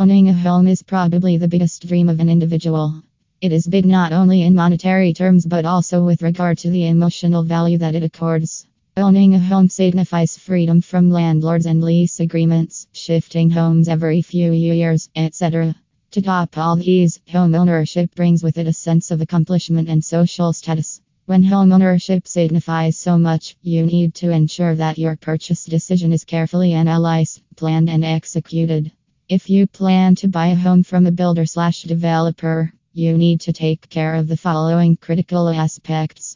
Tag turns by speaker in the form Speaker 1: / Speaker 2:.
Speaker 1: Owning a home is probably the biggest dream of an individual. It is big not only in monetary terms but also with regard to the emotional value that it accords. Owning a home signifies freedom from landlords and lease agreements, shifting homes every few years, etc. To top all these, home ownership brings with it a sense of accomplishment and social status. When home ownership signifies so much, you need to ensure that your purchase decision is carefully analyzed, planned, and executed. If you plan to buy a home from a builder slash developer, you need to take care of the following critical aspects.